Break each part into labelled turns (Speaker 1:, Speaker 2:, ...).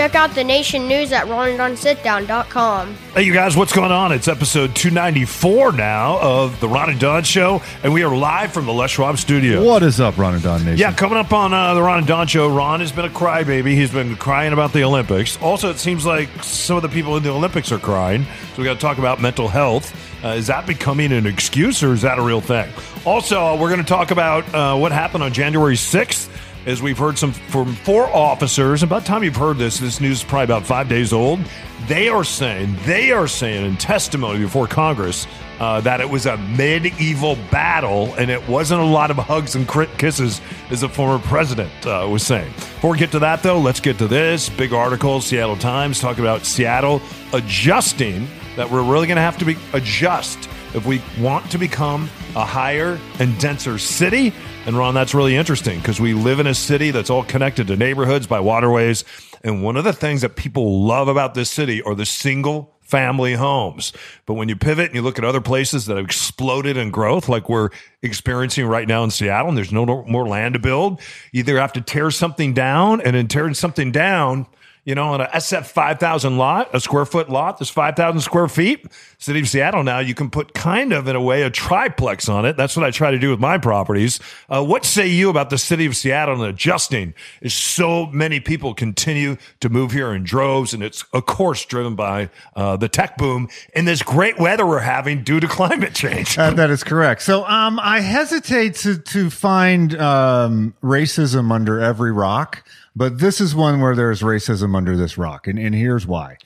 Speaker 1: Check out the nation news at ronanddonsitdown.com.
Speaker 2: Hey, you guys, what's going on? It's episode 294 now of The Ron and Don Show, and we are live from the Les Schwab studio.
Speaker 3: What is up, Ron and Don Nation?
Speaker 2: Yeah, coming up on uh, The Ron and Don Show, Ron has been a crybaby. He's been crying about the Olympics. Also, it seems like some of the people in the Olympics are crying, so we got to talk about mental health. Uh, is that becoming an excuse, or is that a real thing? Also, uh, we're going to talk about uh, what happened on January 6th as we've heard some from four officers. The time you've heard this, this news is probably about five days old. They are saying, they are saying in testimony before Congress uh, that it was a medieval battle and it wasn't a lot of hugs and kisses, as the former president uh, was saying. Before we get to that, though, let's get to this big article, Seattle Times, talking about Seattle adjusting that we're really going to have to be adjust if we want to become a higher and denser city. And Ron, that's really interesting because we live in a city that's all connected to neighborhoods by waterways. And one of the things that people love about this city are the single family homes. But when you pivot and you look at other places that have exploded in growth, like we're experiencing right now in Seattle, and there's no more land to build, you either have to tear something down and in tearing something down, you know, on a SF 5,000 lot, a square foot lot, there's 5,000 square feet. City of Seattle now, you can put kind of, in a way, a triplex on it. That's what I try to do with my properties. Uh, what say you about the city of Seattle and adjusting as so many people continue to move here in droves? And it's, of course, driven by uh, the tech boom and this great weather we're having due to climate change.
Speaker 3: Uh, that is correct. So um, I hesitate to, to find um, racism under every rock, but this is one where there's racism under this rock. And, and here's why.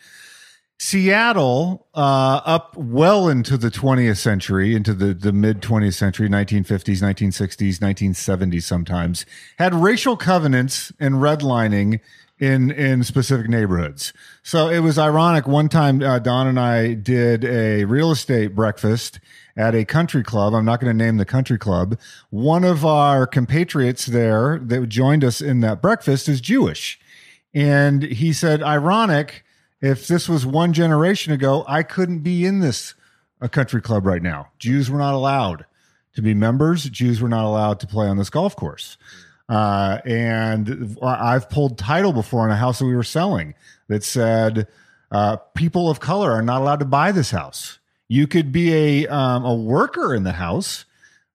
Speaker 3: Seattle, uh, up well into the 20th century, into the, the mid 20th century, 1950s, 1960s, 1970s sometimes, had racial covenants and redlining in in specific neighborhoods. So it was ironic. One time, uh, Don and I did a real estate breakfast at a country club. I'm not going to name the country club. One of our compatriots there that joined us in that breakfast is Jewish, and he said, "Ironic." If this was one generation ago, I couldn't be in this a country club right now. Jews were not allowed to be members. Jews were not allowed to play on this golf course. Uh, and I've pulled title before on a house that we were selling that said uh, people of color are not allowed to buy this house. You could be a um, a worker in the house,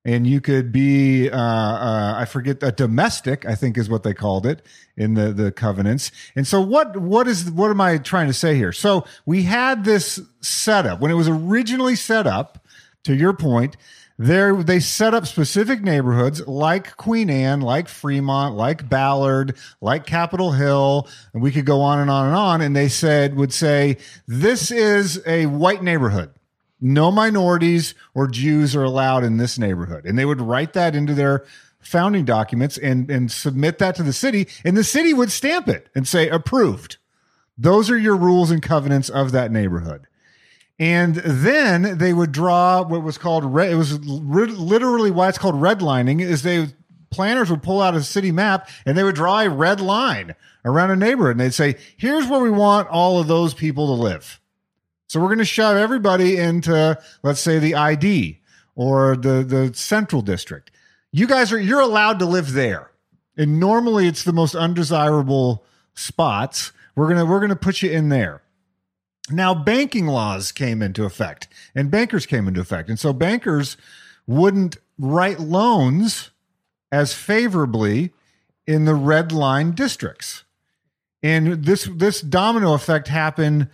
Speaker 3: and you could be uh, uh, I forget a domestic. I think is what they called it in the the covenants. And so what what is what am I trying to say here? So we had this setup when it was originally set up. To your point, there they set up specific neighborhoods like Queen Anne, like Fremont, like Ballard, like Capitol Hill, and we could go on and on and on. And they said would say this is a white neighborhood. No minorities or Jews are allowed in this neighborhood. And they would write that into their founding documents and, and submit that to the city. And the city would stamp it and say approved. Those are your rules and covenants of that neighborhood. And then they would draw what was called red. It was literally why it's called redlining. Is they planners would pull out a city map and they would draw a red line around a neighborhood, and they'd say, "Here's where we want all of those people to live." So we're going to shove everybody into, let's say, the ID or the the central district. You guys are you're allowed to live there, and normally it's the most undesirable spots. We're gonna we're gonna put you in there. Now, banking laws came into effect and bankers came into effect. And so bankers wouldn't write loans as favorably in the red line districts. And this, this domino effect happened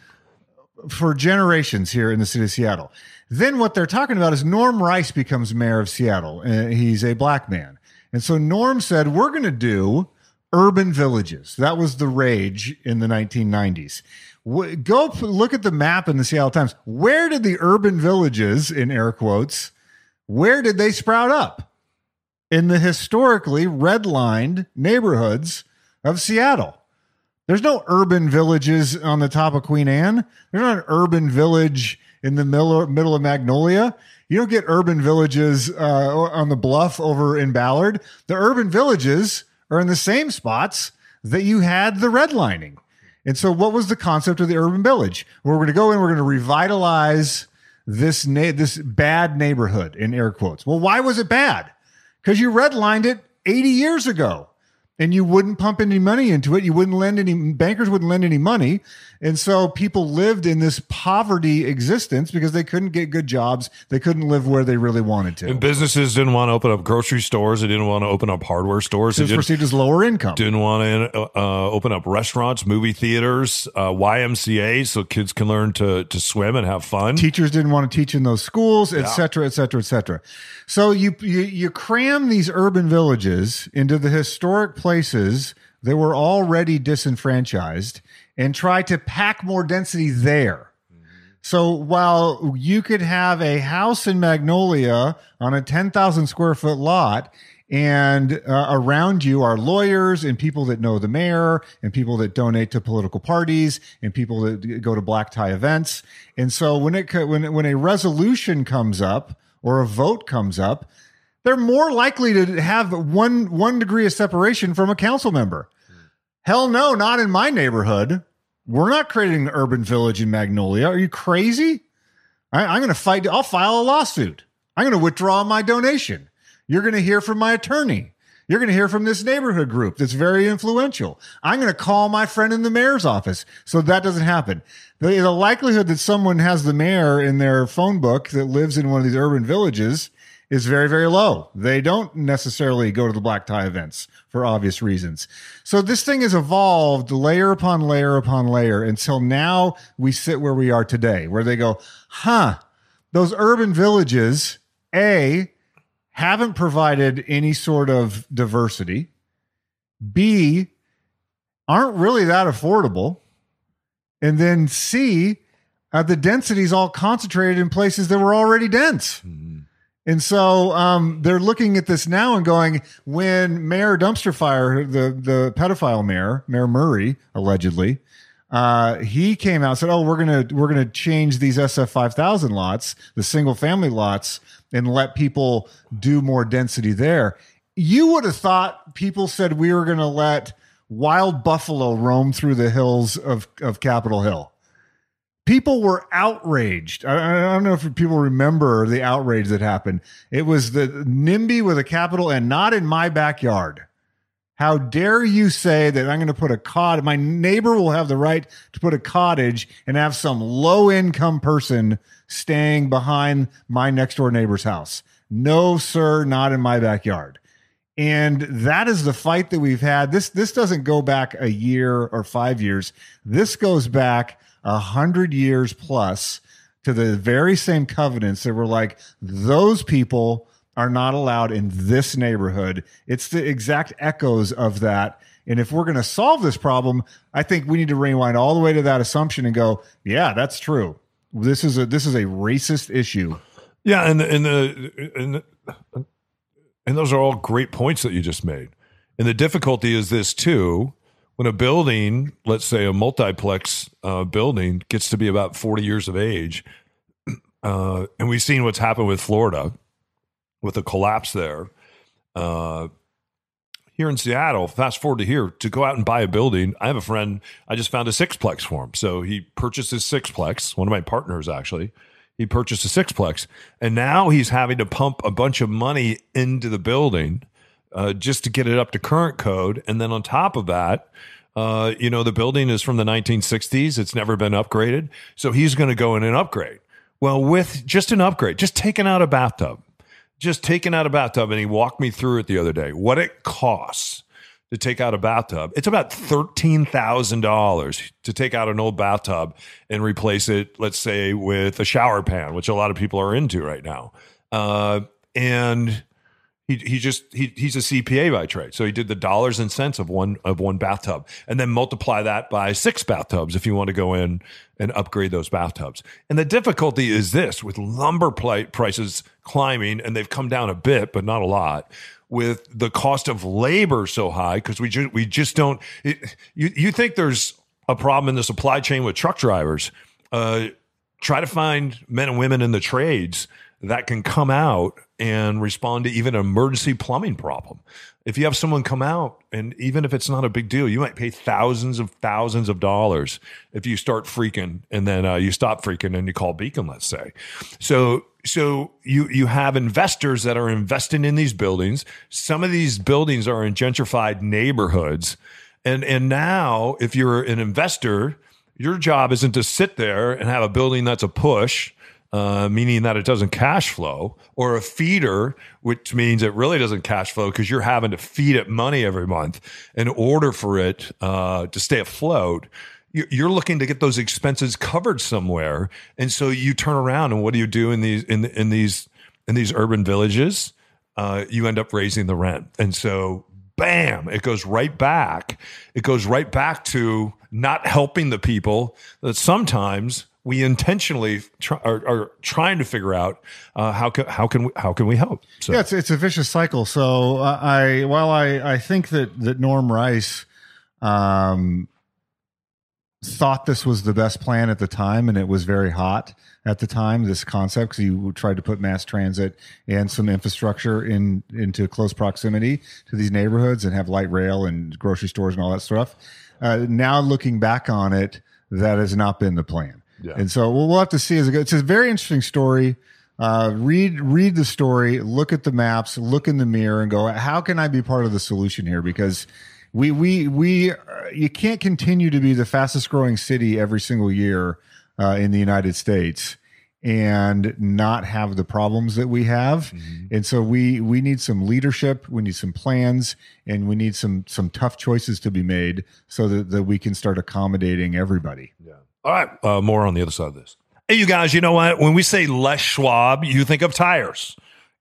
Speaker 3: for generations here in the city of Seattle. Then what they're talking about is Norm Rice becomes mayor of Seattle. and he's a black man. And so Norm said, we're going to do urban villages. That was the rage in the 1990s. W- Go p- look at the map in the Seattle Times. Where did the urban villages, in air quotes, where did they sprout up? In the historically redlined neighborhoods of Seattle. There's no urban villages on the top of Queen Anne. There's not an urban village in the middle, middle of Magnolia. You don't get urban villages uh, on the bluff over in Ballard. The urban villages are in the same spots that you had the redlining. And so, what was the concept of the urban village? We're going to go in, we're going to revitalize this na- this bad neighborhood in air quotes. Well, why was it bad? Because you redlined it 80 years ago and you wouldn't pump any money into it. You wouldn't lend any bankers wouldn't lend any money. And so people lived in this poverty existence because they couldn't get good jobs. They couldn't live where they really wanted to.
Speaker 2: And businesses didn't want to open up grocery stores. They didn't want to open up hardware stores.
Speaker 3: It
Speaker 2: They
Speaker 3: was perceived as lower income.
Speaker 2: didn't want to uh, open up restaurants, movie theaters, uh, YMCA, so kids can learn to to swim and have fun.
Speaker 3: teachers didn't want to teach in those schools, et cetera, et cetera, et cetera. So you, you you cram these urban villages into the historic places that were already disenfranchised and try to pack more density there. So while you could have a house in Magnolia on a 10,000 square foot lot and uh, around you are lawyers and people that know the mayor and people that donate to political parties and people that go to black tie events. And so when it when when a resolution comes up or a vote comes up, they're more likely to have one one degree of separation from a council member. Hell no, not in my neighborhood. We're not creating an urban village in Magnolia. Are you crazy? I, I'm going to fight. I'll file a lawsuit. I'm going to withdraw my donation. You're going to hear from my attorney. You're going to hear from this neighborhood group that's very influential. I'm going to call my friend in the mayor's office. So that doesn't happen. The, the likelihood that someone has the mayor in their phone book that lives in one of these urban villages is very, very low. They don't necessarily go to the black tie events for obvious reasons. So this thing has evolved layer upon layer upon layer until now we sit where we are today, where they go, huh, those urban villages, A, haven't provided any sort of diversity. B, aren't really that affordable. And then C, uh, the density is all concentrated in places that were already dense. And so um, they're looking at this now and going, when Mayor Dumpster Fire, the the pedophile mayor, Mayor Murray, allegedly, uh, he came out and said, "Oh, we're gonna we're gonna change these SF five thousand lots, the single family lots, and let people do more density there." You would have thought people said we were gonna let wild buffalo roam through the hills of of Capitol Hill people were outraged. I, I don't know if people remember the outrage that happened. It was the NIMBY with a capital and not in my backyard. How dare you say that I'm going to put a cot? My neighbor will have the right to put a cottage and have some low income person staying behind my next door neighbor's house. No, sir, not in my backyard. And that is the fight that we've had. This this doesn't go back a year or five years. This goes back a hundred years plus to the very same covenants that were like those people are not allowed in this neighborhood. It's the exact echoes of that. And if we're going to solve this problem, I think we need to rewind all the way to that assumption and go, yeah, that's true. This is a this is a racist issue.
Speaker 2: Yeah, and and the and and those are all great points that you just made. And the difficulty is this too: when a building, let's say a multiplex uh, building, gets to be about forty years of age, uh, and we've seen what's happened with Florida, with the collapse there. Uh, here in Seattle, fast forward to here, to go out and buy a building. I have a friend, I just found a sixplex for him. So he purchased his sixplex, one of my partners actually. He purchased a sixplex, and now he's having to pump a bunch of money into the building uh, just to get it up to current code. And then on top of that, uh, you know, the building is from the 1960s. It's never been upgraded. So he's going to go in and upgrade. Well, with just an upgrade, just taking out a bathtub, just taking out a bathtub, and he walked me through it the other day. What it costs to take out a bathtub? It's about thirteen thousand dollars to take out an old bathtub and replace it. Let's say with a shower pan, which a lot of people are into right now. Uh, and he he just he he's a CPA by trade, so he did the dollars and cents of one of one bathtub, and then multiply that by six bathtubs if you want to go in and upgrade those bathtubs. And the difficulty is this: with lumber pli- prices climbing, and they've come down a bit, but not a lot. with the cost of labor so high because we just we just don't. It, you you think there's a problem in the supply chain with truck drivers? Uh, try to find men and women in the trades that can come out and respond to even an emergency plumbing problem. If you have someone come out, and even if it's not a big deal, you might pay thousands of thousands of dollars if you start freaking and then uh, you stop freaking and you call Beacon, let's say. So, so you you have investors that are investing in these buildings. Some of these buildings are in gentrified neighborhoods, and and now if you're an investor, your job isn't to sit there and have a building that's a push uh, meaning that it doesn't cash flow, or a feeder, which means it really doesn't cash flow because you're having to feed it money every month in order for it uh, to stay afloat. You- You're looking to get those expenses covered somewhere, and so you turn around and what do you do in these in in these in these urban villages? Uh, you end up raising the rent, and so bam, it goes right back. It goes right back to not helping the people that sometimes we intentionally try, are, are trying to figure out uh, how can how can we, how can we help. So
Speaker 3: Yeah, it's it's a vicious cycle. So uh, I while I I think that that Norm Rice um thought this was the best plan at the time and it was very hot at the time this concept because he tried to put mass transit and some infrastructure in into close proximity to these neighborhoods and have light rail and grocery stores and all that stuff uh, now looking back on it that has not been the plan
Speaker 2: Yeah.
Speaker 3: and so we'll, we'll have to see as it goes it's a very interesting story uh, read read the story, look at the maps, look in the mirror, and go, how can I be part of the solution here? Because we we we uh, you can't continue to be the fastest growing city every single year uh, in the United States and not have the problems that we have. And so we we need some leadership, we need some plans, and we need some some tough choices to be made so that, that we can start accommodating everybody.
Speaker 2: All right, uh, more on the other side of this. Hey, you guys, you know what? When we say Les Schwab, you think of tires.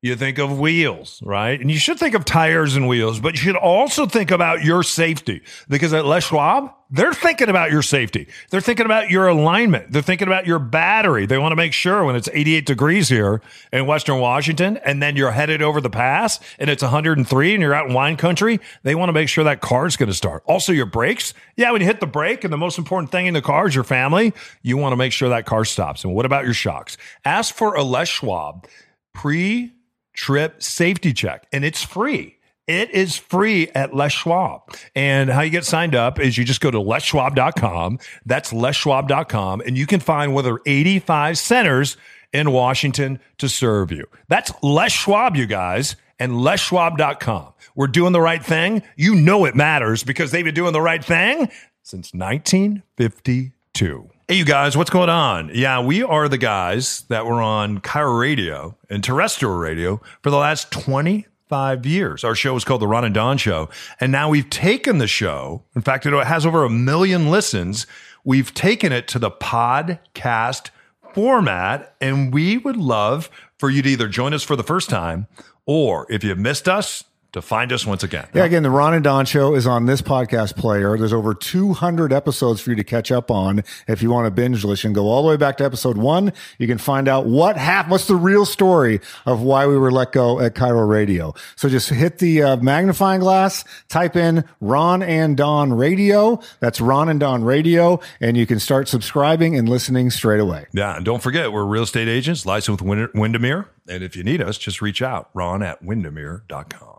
Speaker 2: You think of wheels, right? And you should think of tires and wheels, but you should also think about your safety because at Les Schwab, they're thinking about your safety. They're thinking about your alignment. They're thinking about your battery. They want to make sure when it's 88 degrees here in Western Washington and then you're headed over the pass and it's 103 and you're out in wine country, they want to make sure that car's going to start. Also, your brakes. Yeah, when you hit the brake and the most important thing in the car is your family, you want to make sure that car stops. And what about your shocks? Ask for a Les Schwab pre trip safety check, and it's free. It is free at Les Schwab. And how you get signed up is you just go to leschwab.com. That's leschwab.com, and you can find one of their 85 centers in Washington to serve you. That's Les Schwab, you guys, and leschwab.com. We're doing the right thing. You know it matters because they've been doing the right thing since 1952. Hey, you guys, what's going on? Yeah, we are the guys that were on KIRO Radio and terrestrial radio for the last 25 years. Our show is called The Ron and Don Show. And now we've taken the show, in fact, it has over a million listens. We've taken it to the podcast format, and we would love for you to either join us for the first time or if you've missed us, to find us once again.
Speaker 3: Yeah, again, the Ron and Don show is on this podcast player. There's over 200 episodes for you to catch up on if you want to binge listen. Go all the way back to episode one. You can find out what happened, what's the real story of why we were let go at KIRO Radio. So just hit the uh, magnifying glass, type in Ron and Don Radio. That's Ron and Don Radio, and you can start subscribing and listening straight away.
Speaker 2: Yeah, and don't forget, we're real estate agents licensed with Wind- Windermere. And if you need us, just reach out, ron at windermere.com.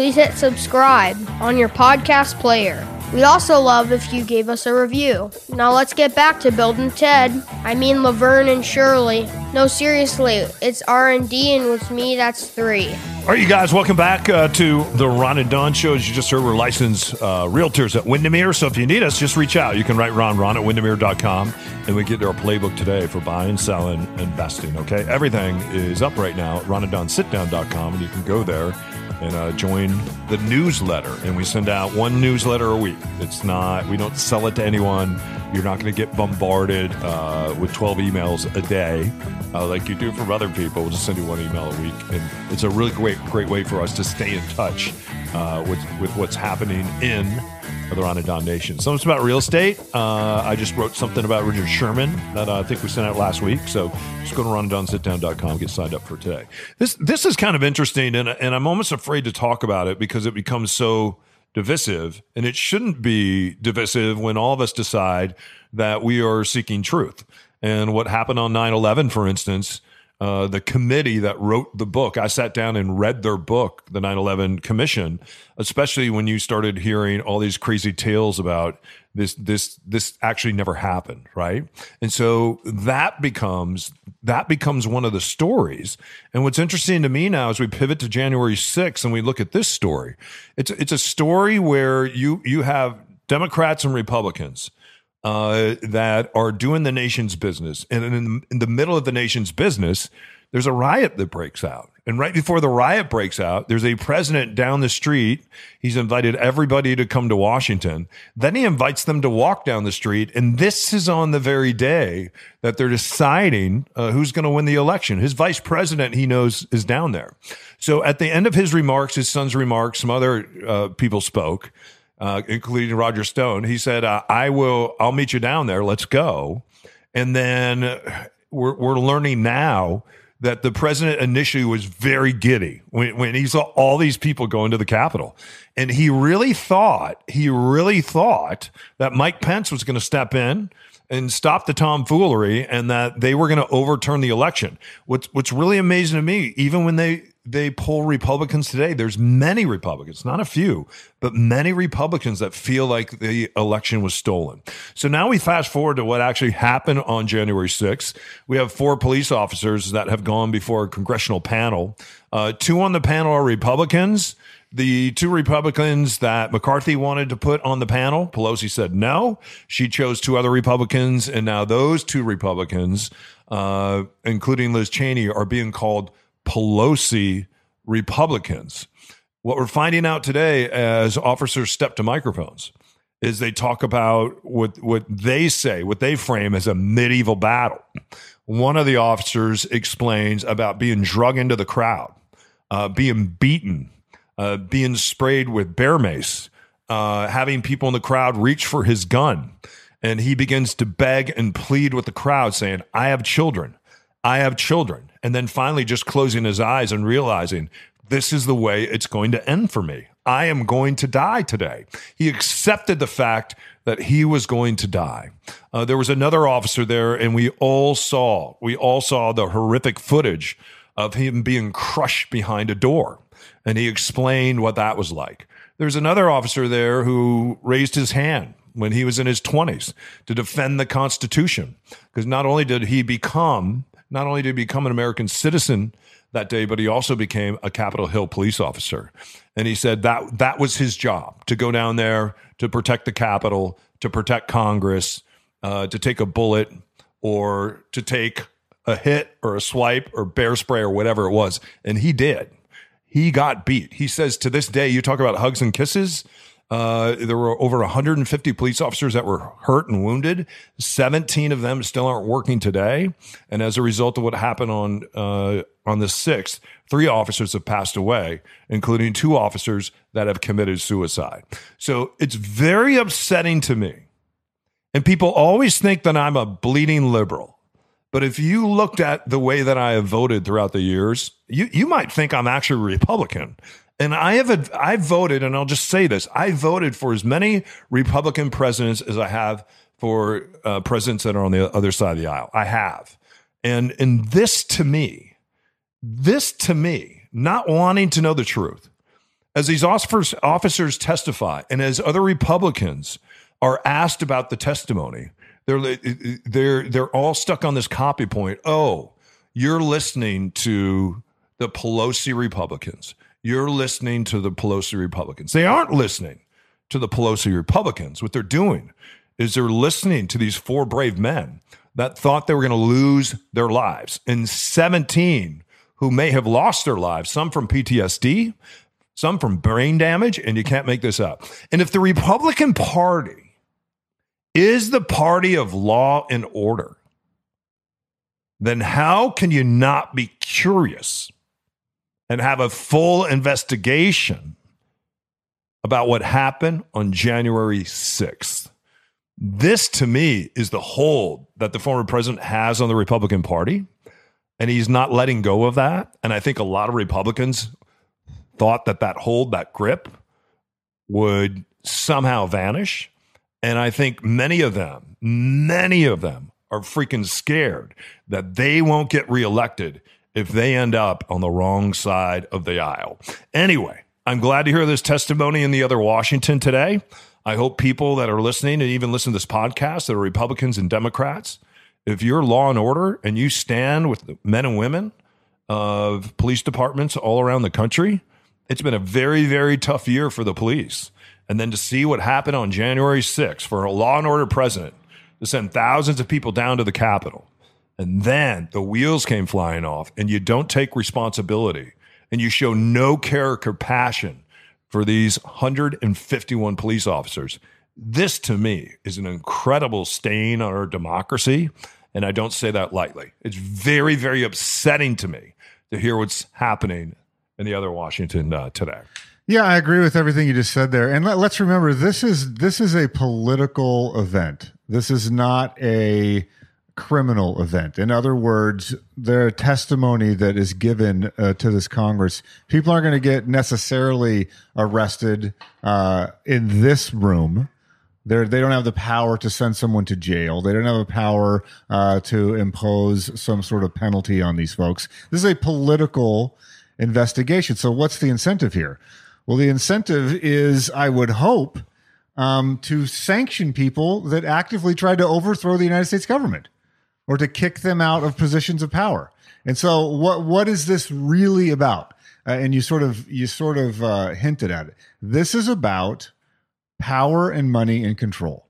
Speaker 1: Please hit subscribe on your podcast player. We'd also love if you gave us a review. Now let's get back to building Ted. I mean Laverne and Shirley. No, seriously, it's R and with me, that's three.
Speaker 2: All right, you guys, welcome back uh, to the Ron and Don show. As you just heard, we're licensed uh, realtors at Windermere. So if you need us, just reach out. You can write Ron, Ron at windermere.com, and we get our playbook today for buying, selling, investing. Okay, everything is up right now at ronanddonsitdown.com, and you can go there and uh, join the newsletter. And we send out one newsletter a week. It's not, we don't sell it to anyone. You're not going to get bombarded uh, with 12 emails a day uh, like you do from other people. We'll just send you one email a week. And it's a really great, great way for us to stay in touch uh, with, with what's happening in the Ron and Don Nation. Something's about real estate. Uh, I just wrote something about Richard Sherman that uh, I think we sent out last week. So just go to ronanddonsitdown.com, get signed up for today. This this is kind of interesting, and, and I'm almost afraid to talk about it because it becomes so divisive, and it shouldn't be divisive when all of us decide that we are seeking truth. And what happened on 9 11, for instance, uh, the committee that wrote the book, I sat down and read their book, the 9 11 Commission, especially when you started hearing all these crazy tales about this, this, this actually never happened, right? And so that becomes, that becomes one of the stories. And what's interesting to me now as we pivot to January 6th and we look at this story, it's, it's a story where you, you have Democrats and Republicans uh, that are doing the nation's business. And in, in the middle of the nation's business, there's a riot that breaks out. And right before the riot breaks out, there's a president down the street. He's invited everybody to come to Washington. Then he invites them to walk down the street. And this is on the very day that they're deciding uh, who's going to win the election. His vice president, he knows, is down there. So at the end of his remarks, his son's remarks, some other uh, people spoke uh, including Roger Stone. He said, uh, "I will. I'll meet you down there. Let's go." And then we're we're learning now that the president initially was very giddy when, when he saw all these people going to the Capitol. And he really thought, he really thought that Mike Pence was going to step in and stop the tomfoolery and that they were going to overturn the election. What's, what's really amazing to me, even when they, they poll Republicans today. There's many Republicans, not a few, but many Republicans that feel like the election was stolen. So now we fast forward to what actually happened on January 6th. We have four police officers that have gone before a congressional panel. Uh, two on the panel are Republicans. The two Republicans that McCarthy wanted to put on the panel, Pelosi said no. She chose two other Republicans, and now those two Republicans, uh, including Liz Cheney, are being called Pelosi Republicans. What we're finding out today as officers step to microphones is they talk about what what they say, what they frame as a medieval battle. One of the officers explains about being drug into the crowd, uh, being beaten, uh, being sprayed with bear mace, uh, having people in the crowd reach for his gun, and he begins to beg and plead with the crowd, saying, "I have children, I have children." and then finally just closing his eyes and realizing this is the way it's going to end for me. I am going to die today. He accepted the fact that he was going to die. Uh, there was another officer there, and we all saw we all saw the horrific footage of him being crushed behind a door, and he explained what that was like. There's another officer there who raised his hand when he was in his 20s to defend the Constitution, because not only did he become not only did he become an American citizen that day, but he also became a Capitol Hill police officer. And he said that that was his job to go down there to protect the Capitol, to protect Congress, uh, to take a bullet or to take a hit or a swipe or bear spray or whatever it was. And he did. He got beat. He says to this day, you talk about hugs and kisses. Uh, there were over 150 police officers that were hurt and wounded. 17 of them still aren't working today. And as a result of what happened on uh, on the 6th, three officers have passed away, including two officers that have committed suicide. So it's very upsetting to me. And people always think that I'm a bleeding liberal. But if you looked at the way that I have voted throughout the years, you, you might think I'm actually a Republican. And I have I voted, and I'll just say this: I voted for as many Republican presidents as I have for uh, presidents that are on the other side of the aisle. I have, and and this to me, this to me, not wanting to know the truth, as these officers officers testify, and as other Republicans are asked about the testimony, they're they're they're all stuck on this copy point. Oh, you're listening to the Pelosi Republicans you're listening to the Pelosi Republicans. They aren't listening to the Pelosi Republicans. What they're doing is they're listening to these four brave men that thought they were going to lose their lives, and 17 who may have lost their lives, some from PTSD, some from brain damage, and you can't make this up. And if the Republican Party is the party of law and order, then how can you not be curious and have a full investigation about what happened on January 6th. This to me is the hold that the former president has on the Republican Party. And he's not letting go of that. And I think a lot of Republicans thought that that hold, that grip, would somehow vanish. And I think many of them, many of them are freaking scared that they won't get reelected if they end up on the wrong side of the aisle. Anyway, I'm glad to hear this testimony in the other Washington today. I hope people that are listening and even listen to this podcast that are Republicans and Democrats, if you're law and order and you stand with the men and women of police departments all around the country, it's been a very, very tough year for the police. And then to see what happened on January 6th for a law and order president to send thousands of people down to the Capitol. And then the wheels came flying off, and you don't take responsibility and you show no care or compassion for these 151 police officers. This to me is an incredible stain on our democracy. And I don't say that lightly. It's very, very upsetting to me to hear what's happening in the other Washington uh, today.
Speaker 3: Yeah, I agree with everything you just said there. And let, us remember this is this is a political event. This is not a criminal event. In other words, the testimony that is given uh, to this Congress, people aren't going to get necessarily arrested uh, in this room. They're, they don't have the power to send someone to jail. They don't have the power uh, to impose some sort of penalty on these folks. This is a political investigation. So, what's the incentive here? Well, the incentive is, I would hope, um, to sanction people that actively tried to overthrow the United States government or to kick them out of positions of power. And so, what what is this really about? Uh, and you sort of you sort of uh, hinted at it. This is about power and money and control.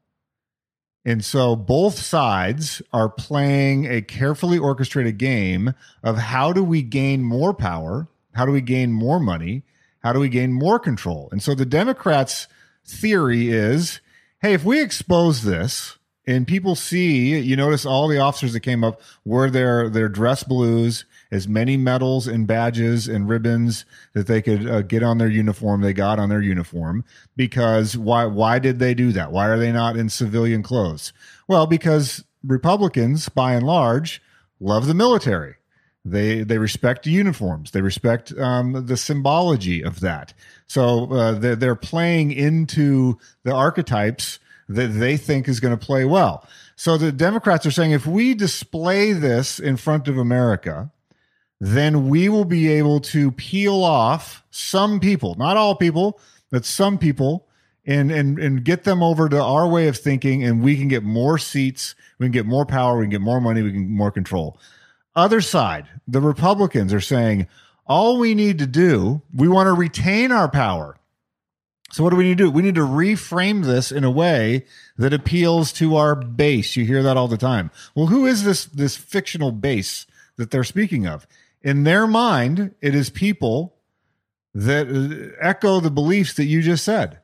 Speaker 3: And so both sides are playing a carefully orchestrated game of how do we gain more power? How do we gain more money? How do we gain more control? And so the Democrats' theory is hey, if we expose this, and people see you notice all the officers that came up wore their their dress blues as many medals and badges and ribbons that they could uh, get on their uniform they got on their uniform. Because why why did they do that? Why are they not in civilian clothes? Well because republicans by and large love the military they they respect uniforms they respect um, the symbology of that so uh, they're, they're playing into the archetypes that they think is going to play well. So the Democrats are saying if we display this in front of America, then we will be able to peel off some people, not all people, but some people, and and and get them over to our way of thinking, and we can get more seats, we can get more power, we can get more money, we can get more control. Other side, the Republicans are saying all we need to do, we want to retain our power. So what do we need to do? We need to reframe this in a way that appeals to our base. You hear that all the time. Well, who is this this fictional base that they're speaking of? In their mind, it is people that uh, echo the beliefs that you just said.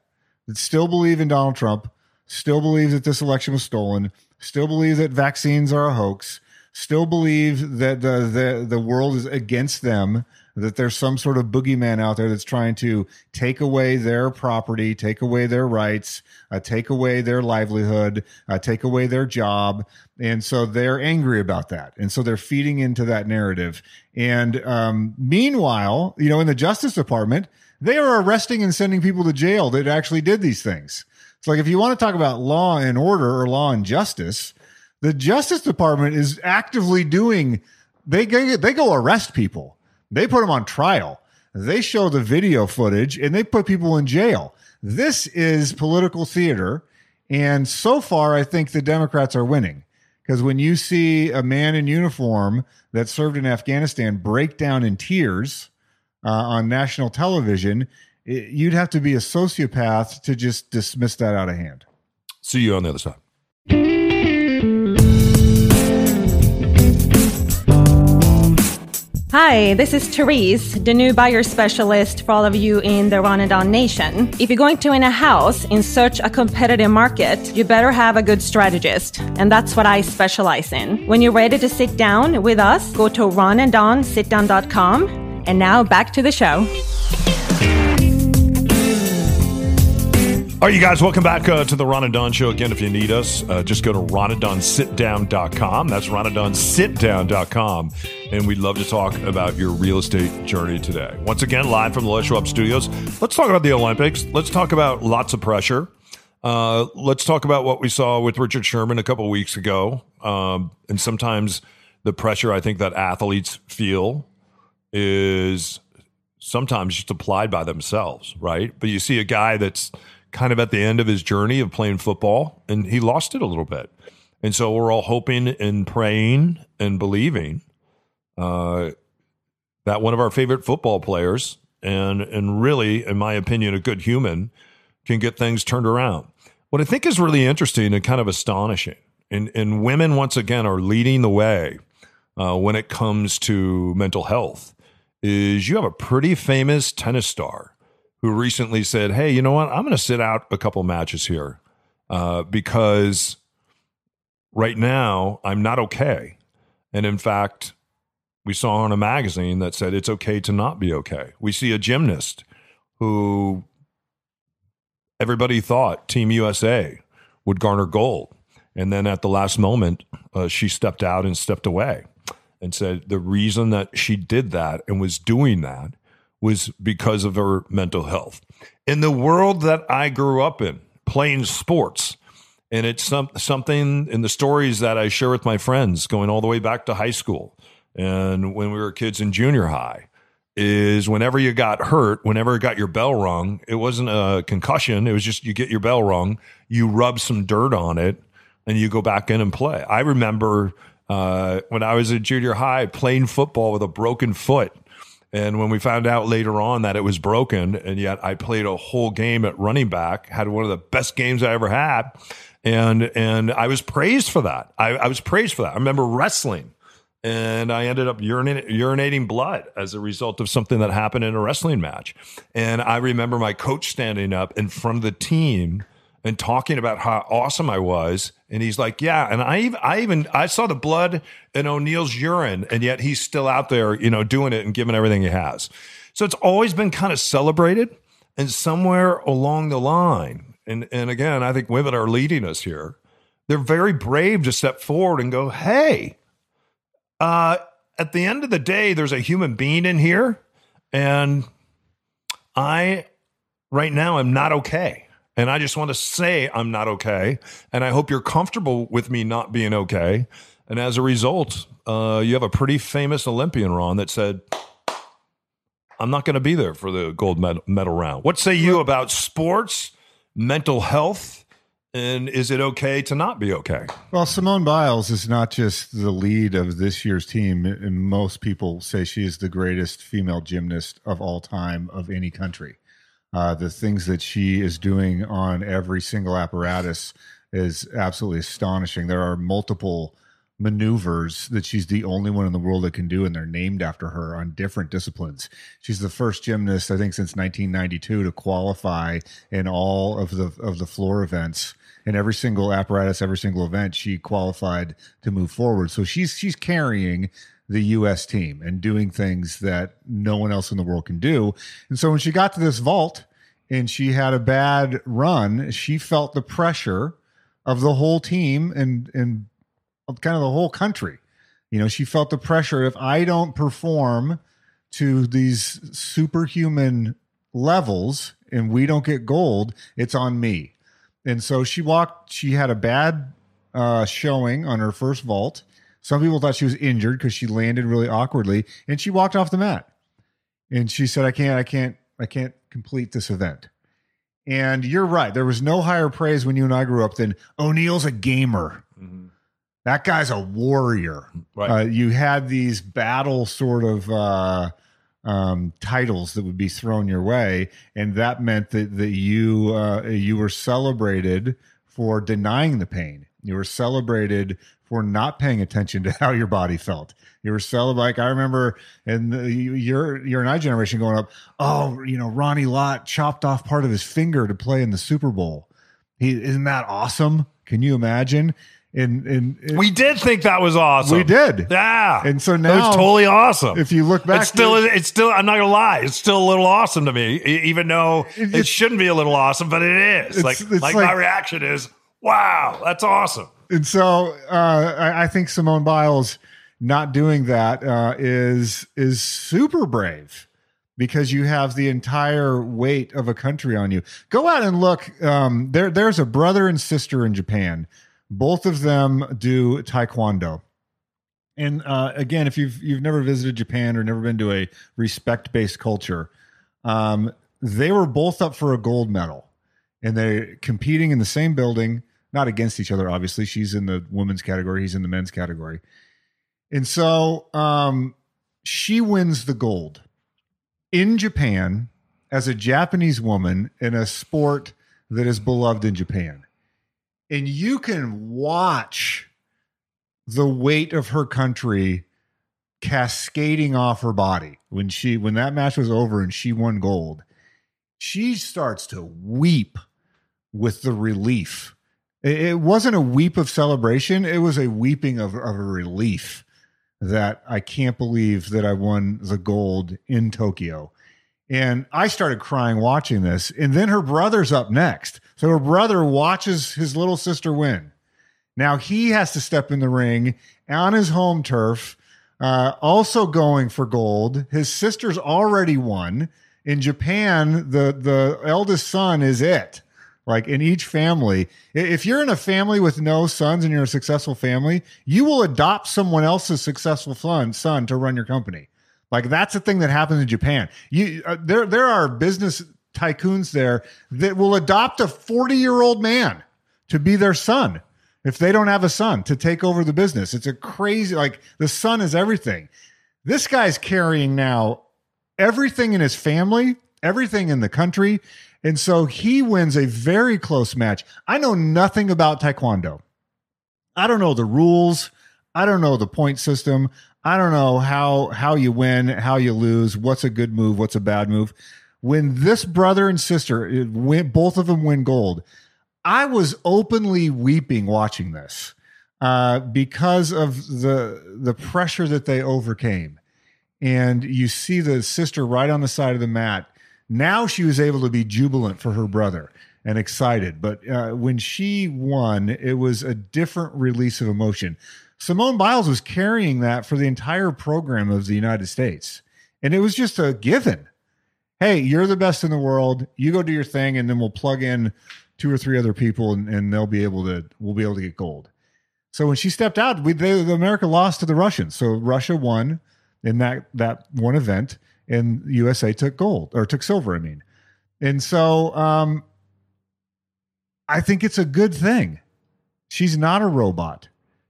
Speaker 3: That still believe in Donald Trump, still believe that this election was stolen, still believe that vaccines are a hoax, still believe that the the, the world is against them that there's some sort of boogeyman out there that's trying to take away their property, take away their rights, uh, take away their livelihood, uh, take away their job. And so they're angry about that. And so they're feeding into that narrative. And um, meanwhile, you know, in the Justice Department, they are arresting and sending people to jail that actually did these things. It's like if you want to talk about law and order or law and justice, the Justice Department is actively doing. They go, they go arrest people they put them on trial. They show the video footage and they put people in jail. This is political theater. And so far, I think the Democrats are winning because when you see a man in uniform that served in Afghanistan break down in tears uh, on national television, it, you'd have to be a sociopath to just dismiss that out of hand.
Speaker 2: See you on the other side.
Speaker 4: Hi, this is Therese, the new buyer specialist for all of you in the Ron and Nation. If you're going to win a house in such a competitive market, you better have a good strategist. And that's what I specialize in. When you're ready to sit down with us, go to ronanddonsitdown.com. And now back to the show.
Speaker 2: All right, you guys, welcome back uh, to the Ron and Don Show. Again, if you need us, uh, just go to ronanddonsitdown.com. That's ronanddonsitdown.com. And we'd love to talk about your real estate journey today. Once again, live from the Les Schwab Studios. Let's talk about the Olympics. Let's talk about lots of pressure. Uh, let's talk about what we saw with Richard Sherman a couple weeks ago. Um, and sometimes the pressure I think that athletes feel is sometimes just applied by themselves, right? But you see a guy that's kind of at the end of his journey of playing football and he lost it a little bit. And so we're all hoping and praying and believing uh, that one of our favorite football players and and really, in my opinion, a good human can get things turned around. What I think is really interesting and kind of astonishing, and, and women once again are leading the way uh, when it comes to mental health, is you have a pretty famous tennis star who recently said, Hey, you know what? I'm going to sit out a couple matches here uh, because right now I'm not okay. And in fact, we saw on a magazine that said it's okay to not be okay. We see a gymnast who everybody thought Team USA would garner gold. And then at the last moment, uh, she stepped out and stepped away and said the reason that she did that and was doing that was because of her mental health. In the world that I grew up in, playing sports, and it's some, something in the stories that I share with my friends going all the way back to high school and when we were kids in junior high is whenever you got hurt, whenever you got your bell rung, it wasn't a concussion. It was just you get your bell rung, you rub some dirt on it, and you go back in and play. I remember uh, when I was in junior high playing football with a broken foot. And when we found out later on that it was broken, and yet I played a whole game at running back, had one of the best games I ever had, and and I was praised for that. I, I was praised for that. I remember wrestling and I ended up urinating, urinating blood as a result of something that happened in a wrestling match. And I remember my coach standing up in front of the team and talking about how awesome I was. And he's like, "Yeah." And I even, I even, I saw the blood in O'Neill's urine, and yet he's still out there, you know, doing it and giving everything he has. So it's always been kind of celebrated. And somewhere along the line, and and again, I think women are leading us here. They're very brave to step forward and go, "Hey." uh, at the end of the day, there's a human being in here, and I, right now, am not okay. And I just want to say I'm not okay. And I hope you're comfortable with me not being okay. And as a result, uh, you have a pretty famous Olympian, Ron, that said, I'm not going to be there for the gold medal, medal round. What say you about sports, mental health, and is it okay to not be okay?
Speaker 3: Well, Simone Biles is not just the lead of this year's team. And most people say she is the greatest female gymnast of all time of any country. Uh, the things that she is doing on every single apparatus is absolutely astonishing. There are multiple maneuvers that she's the only one in the world that can do, and they're named after her on different disciplines. She's the first gymnast, I think, since 1992 to qualify in all of the of the floor events in every single apparatus, every single event, she qualified to move forward. So she's she's carrying the U.S. team and doing things that no one else in the world can do. And so when she got to this vault and she had a bad run, she felt the pressure of the whole team and and kind of the whole country. You know, she felt the pressure. If I don't perform to these superhuman levels and we don't get gold, it's on me. And so she walked, she had a bad uh, showing on her first vault. Some people thought she was injured because she landed really awkwardly and she walked off the mat. And she said, I can't, I can't, I can't complete this event. And you're right. There was no higher praise when you and I grew up than O'Neill's a gamer. Mm-hmm. That guy's a warrior. Right. Uh, you had these battle sort of uh, um, titles that would be thrown your way, and that meant that that you uh, you were celebrated for denying the pain. You were celebrated for not paying attention to how your body felt. You were celebrated. Like I remember in the, your your and I generation going up. Oh, you know, Ronnie Lott chopped off part of his finger to play in the Super Bowl. He isn't that awesome? Can you imagine? And and
Speaker 2: We did think that was awesome.
Speaker 3: We did.
Speaker 2: Yeah.
Speaker 3: And so
Speaker 2: It
Speaker 3: now,
Speaker 2: was totally awesome.
Speaker 3: if you look back,
Speaker 2: it's still, it's still, I'm not gonna lie, it's still a little awesome to me, even though it,
Speaker 3: It-
Speaker 2: shouldn't be a little awesome, but it is.
Speaker 3: It's-
Speaker 2: like,
Speaker 3: it's
Speaker 2: like, my reaction is, wow, that's awesome.
Speaker 3: And so uh, I, I think Simone Biles not doing that uh, is is super brave because you have the entire weight of a country on you. Go out and look. Um, there, there's a brother and sister in Japan. Both of them do taekwondo. And uh, again, if you've you've never visited Japan or never been to a respect based culture, um, they were both up for a gold medal, and they're competing in the same building, not against each other. Obviously, she's in the women's category, he's in the men's category, and so um, she wins the gold in Japan as a Japanese woman in a sport that is beloved in Japan. And you can watch the weight of her country cascading off her body when she when that match was over and she won gold. She starts to weep with the relief. It, wasn't a weep of celebration, it was a weeping of, of a relief that I can't believe that I won the gold in Tokyo. And I started crying watching this. And then her brother's up next. So her brother watches his little sister win. Now he has to step in the ring on his home turf, uh, also going for gold. His sister's already won. In Japan, the, the eldest son is it. Like in each family, if you're in a family with no sons and you're a successful family, you will adopt someone else's successful son, son to run your company. Like that's a thing that happens in Japan. You uh, there there are business tycoons there that will adopt a 40 year old man to be their son if they don't have a son to take over the business. It's a crazy like the son is everything. This guy's carrying now everything in his family, everything in the country. And so he wins a very close match. I know nothing about Taekwondo. I don't know the rules. I don't know the point system. I don't know how how you win, how you lose, what's a good move, what's a bad move. When this brother and sister it win, both of them win gold, I was openly weeping watching this uh, because of the the pressure that they overcame. And you see the sister right on the side of the mat. Now she was able to be jubilant for her brother and excited. But uh, when she won, it was a different release of emotion. Simone Biles was carrying that for the entire program of the United States. And it was just a given. Hey, you're the best in the world. You go do your thing, and then we'll plug in two or three other people, and, and they'll be able to. We'll be able to get gold. So when she stepped out, we they, the America lost to the Russians. So Russia won in that that one event, and USA took gold or took silver. I mean, and so um, I think it's a good thing. She's not a robot.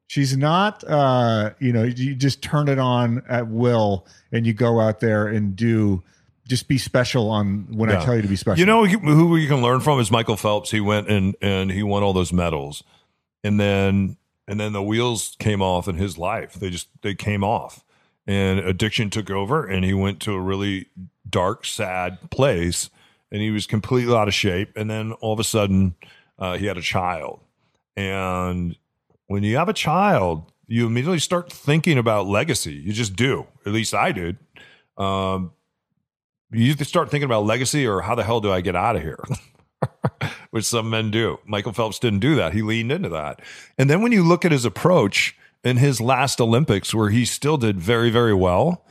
Speaker 3: She's not, uh, you know, you just turn it on at will and you go out there and do, just be special on when I tell you to be special.
Speaker 2: You know who who you can learn from is Michael Phelps. He went and and he won all those medals, and then and then the wheels came off in his life. They just they came off, and addiction took over, and he went to a really dark, sad place, and he was completely out of shape. And then all of a sudden, uh, he had a child, and when you have a child, you immediately start thinking about legacy. You just do. At least I did. Um, you start thinking about legacy or how the hell do I get out of here? Which some men do. Michael Phelps didn't do that. He leaned into that. And then when you look at his approach in his last Olympics, where he still did very, very well,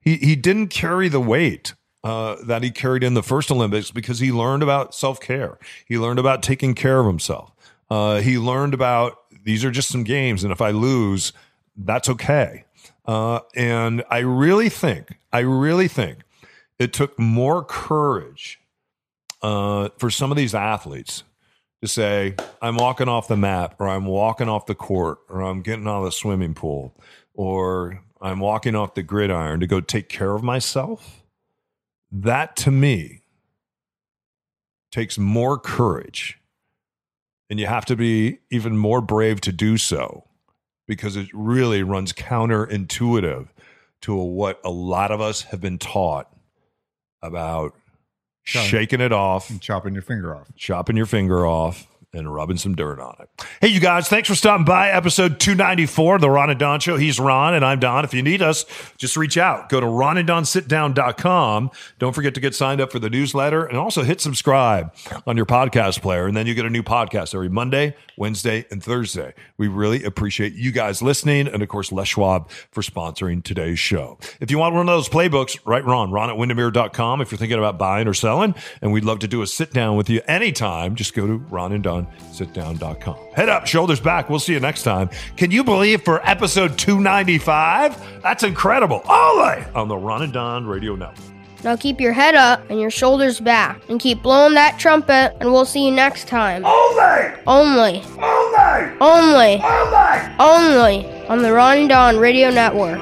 Speaker 2: he, he didn't carry the weight uh, that he carried in the first Olympics because he learned about self care. He learned about taking care of himself. Uh, he learned about these are just some games, and if I lose, that's okay. Uh, and I really think, I really think it took more courage uh, for some of these athletes to say, I'm walking off the mat, or I'm walking off the court, or I'm getting out of the swimming pool, or I'm walking off the gridiron to go take care of myself. That to me takes more courage. And you have to be even more brave to do so because it really runs counterintuitive to what a lot of us have been taught about Shaking it off, and
Speaker 3: chopping your finger off.
Speaker 2: chopping your finger off, and rubbing some dirt on it. Hey, you guys, thanks for stopping by. Episode 294 of the Ron and Don Show. He's Ron and I'm Don. If you need us, just reach out. Go to ronanddonsitdown.com. Don't forget to get signed up for the newsletter and also hit subscribe on your podcast player. And then you get a new podcast every Monday, Wednesday, and Thursday. We really appreciate you guys listening. And of course, Les Schwab for sponsoring today's show. If you want one of those playbooks, write Ron, ron at windermere.com if you're thinking about buying or selling. And we'd love to do a sit down with you anytime. Just go to ronanddonsitdown.com. Head up, shoulders back. We'll see you next time. Can you believe for episode 295? That's incredible. Ole on the Ron and Don Radio Network.
Speaker 1: Now keep your head up and your shoulders back and keep blowing that trumpet, and we'll see you next time.
Speaker 2: Ole!
Speaker 1: Only,
Speaker 2: Ole!
Speaker 1: only,
Speaker 2: Ole!
Speaker 1: only on the Ron and Don Radio Network.